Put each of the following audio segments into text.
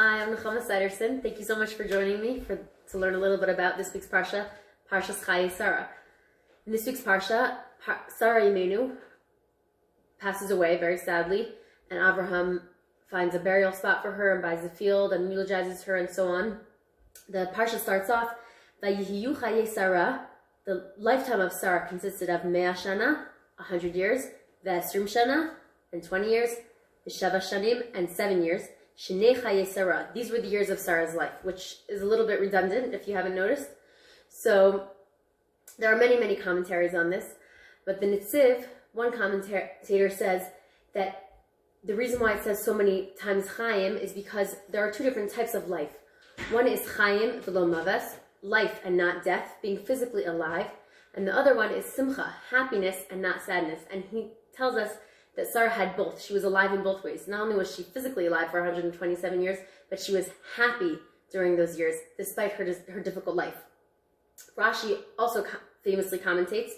Hi, I'm Nechama Seiderson. Thank you so much for joining me for to learn a little bit about this week's Parsha, Parshas Chaye Sarah. In this week's Parsha, Par- Sarah Imenu passes away very sadly, and Abraham finds a burial spot for her and buys a field and eulogizes her and so on. The Parsha starts off, Vayihiyu Chaye Sarah. The lifetime of Sarah consisted of Mea Shana, 100 years, Vesrim Shana, and 20 years, Sheva Shanim, and 7 years, Sarah. These were the years of Sarah's life, which is a little bit redundant if you haven't noticed. So there are many, many commentaries on this, but the Nitziv, one commentator says that the reason why it says so many times Chaim is because there are two different types of life. One is Chaim v'lo life and not death, being physically alive, and the other one is Simcha, happiness and not sadness. And he tells us that Sarah had both. She was alive in both ways. Not only was she physically alive for 127 years, but she was happy during those years, despite her, her difficult life. Rashi also famously commentates,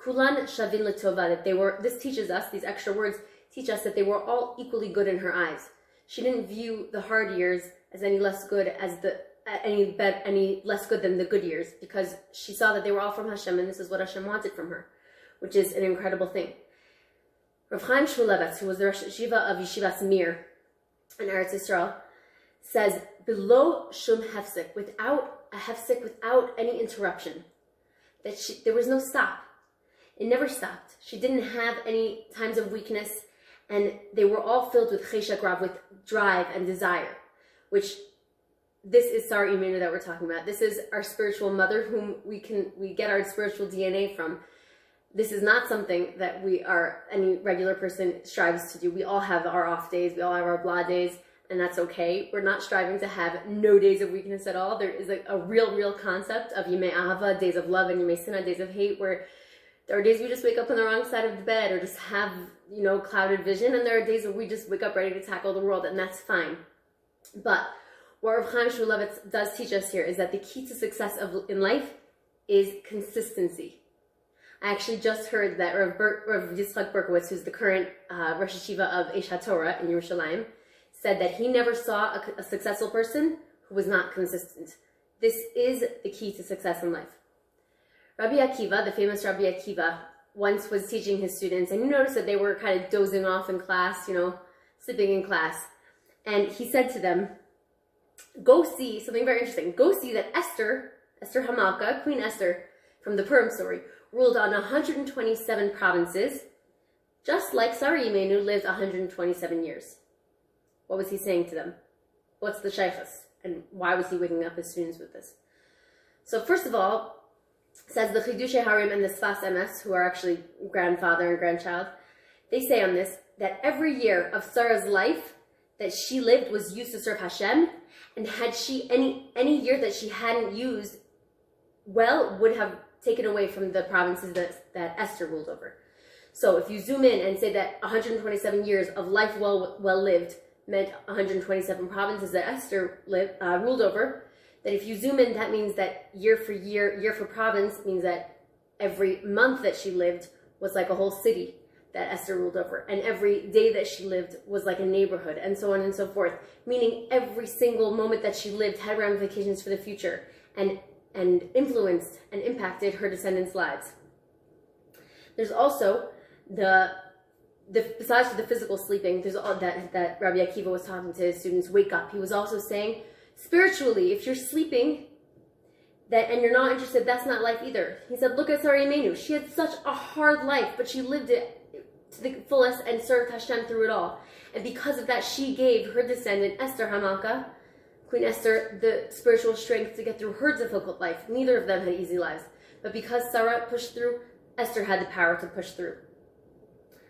Kulan Shavin Latova, that they were, this teaches us, these extra words teach us that they were all equally good in her eyes. She didn't view the hard years as any less good as the any bet any less good than the good years because she saw that they were all from Hashem and this is what Hashem wanted from her, which is an incredible thing. Rav Chaim Shmulevitz, who was the Rosh Yeshiva of Yeshivas Mir in Eretz Yisrael, says below shum hefsek, without a hefsek, without any interruption, that she, there was no stop. It never stopped. She didn't have any times of weakness, and they were all filled with cheshek rav, with drive and desire, which this is Sarah Imenu that we're talking about. This is our spiritual mother, whom we can we get our spiritual DNA from. This is not something that we are any regular person strives to do. We all have our off days, we all have our blah days, and that's okay. We're not striving to have no days of weakness at all. There is a, a real, real concept of Yimei Ahava, days of love, and Yimei Sinah, days of hate, where there are days we just wake up on the wrong side of the bed or just have, you know, clouded vision, and there are days where we just wake up ready to tackle the world, and that's fine. But what Rav Chaim Shmulevitz does teach us here is that the key to success of, in life is consistency. I actually just heard that Rav, Ber- Rav Yitzchak Berkovits, who's the current uh, Rosh Yeshiva of Aish HaTorah in Yerushalayim, said that he never saw a, a successful person who was not consistent. This is the key to success in life. Rabbi Akiva, the famous Rabbi Akiva, once was teaching his students, and you noticed that they were kind of dozing off in class, you know, sleeping in class. And he said to them, go see something very interesting. Go see that Esther, Esther Hamalka, Queen Esther from the Purim story, ruled on 127 provinces, just like Sarah Imenu lived 127 years. What was he saying to them? What's the shaychus? And why was he waking up his students with this? So first of all, says the Chidushe Harim and the Sfas Emes, who are actually grandfather and grandchild, they say on this that every year of Sarah's life that she lived was used to serve Hashem, and had she any any year that she hadn't used well would have taken away from the provinces that, that Esther ruled over. So if you zoom in and say that 127 years of life well well lived meant 127 provinces that Esther lived, uh, ruled over, that if you zoom in, that means that year for year, year for province means that every month that she lived was like a whole city that Esther ruled over. And every day that she lived was like a neighborhood and so on and so forth. Meaning every single moment that she lived had ramifications for the future and, and influenced and impacted her descendants' lives. There's also the, the besides the physical sleeping, there's all that, that Rabbi Akiva was talking to his students, wake up. He was also saying, spiritually, if you're sleeping, that and you're not interested, that's not life either. He said, look at Sarah Imenu. She had such a hard life, but she lived it to the fullest and served Hashem through it all. And because of that, she gave her descendant, Esther Hamalka, Queen Esther, the spiritual strength to get through her difficult life. Neither of them had easy lives. But because Sarah pushed through, Esther had the power to push through.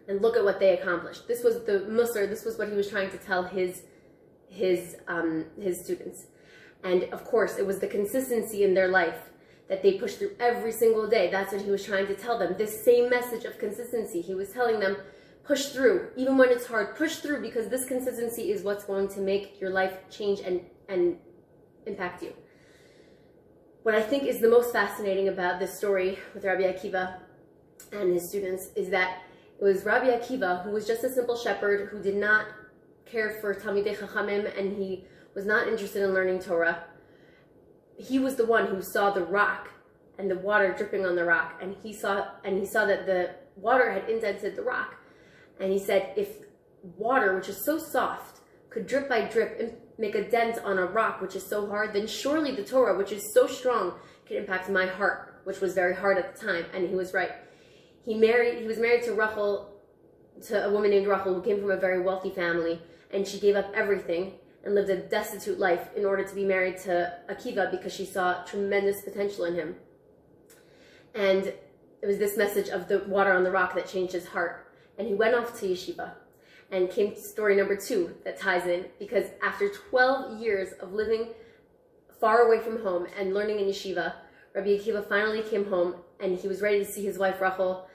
And look at what they accomplished. This was the Musar, this was what he was trying to tell his, his, um, his students. And of course, it was the consistency in their life that they pushed through every single day. That's what he was trying to tell them. This same message of consistency. He was telling them, push through, even when it's hard, push through because this consistency is what's going to make your life change and, and impact you. What I think is the most fascinating about this story with Rabbi Akiva and his students is that it was Rabbi Akiva who was just a simple shepherd who did not care for Talmidei Chachamim and he was not interested in learning Torah, he was the one who saw the rock and the water dripping on the rock, and he saw and he saw that the water had indented the rock, and he said, if water, which is so soft, could drip by drip make a dent on a rock which is so hard, then surely the Torah, which is so strong, can impact my heart, which was very hard at the time. And he was right. He married. He was married to Rachel, to a woman named Rachel who came from a very wealthy family, and she gave up everything and lived a destitute life in order to be married to Akiva because she saw tremendous potential in him. And it was this message of the water on the rock that changed his heart. And he went off to yeshiva and came to story number two that ties in because after 12 years of living far away from home and learning in yeshiva, Rabbi Akiva finally came home and he was ready to see his wife Rachel.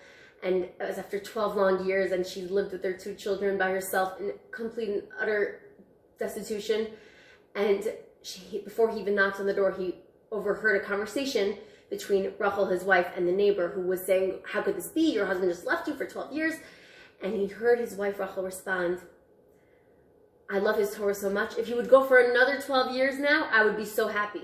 And it was after 12 long years and she lived with their two children by herself in complete and utter destitution. And she, before he even knocked on the door, he overheard a conversation between Rachel, his wife, and the neighbor who was saying, how could this be? Your husband just left you for 12 years. And he heard his wife Rachel respond, I love his Torah so much. If he would go for another 12 years now, I would be so happy.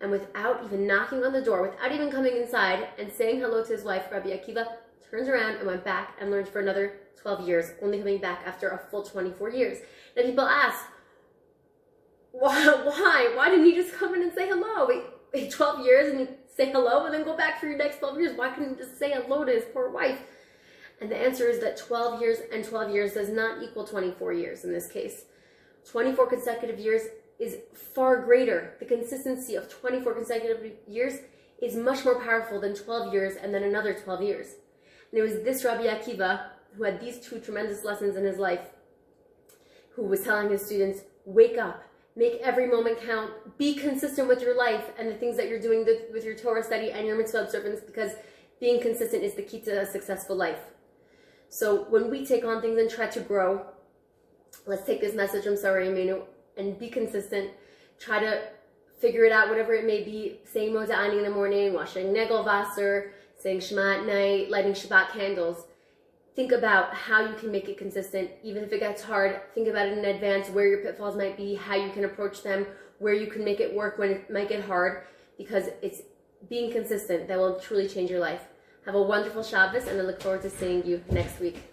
And without even knocking on the door, without even coming inside and saying hello to his wife, Rabbi Akiva turns around and went back and learned for another 12 years, only coming back after a full 24 years. And people ask, why? Why, didn't you just come in and say hello? Wait, wait 12 years and say hello and then go back for your next 12 years? Why couldn't you just say hello to his poor wife? And the answer is that 12 years and 12 years does not equal 24 years in this case. 24 consecutive years is far greater. The consistency of 24 consecutive years is much more powerful than 12 years and then another 12 years. And it was this Rabbi Akiva who had these two tremendous lessons in his life who was telling his students, wake up, make every moment count, be consistent with your life and the things that you're doing with your Torah study and your mitzvah observance because being consistent is the key to a successful life. So when we take on things and try to grow, let's take this message from Sarah Imenu and be consistent. Try to figure it out, whatever it may be, saying Moda'ani in the morning, washing Negel Wasser, saying Shema at night, lighting Shabbat candles. Think about how you can make it consistent. Even if it gets hard, think about it in advance, where your pitfalls might be, how you can approach them, where you can make it work when it might get hard, because it's being consistent that will truly change your life. Have a wonderful Shabbos, and I look forward to seeing you next week.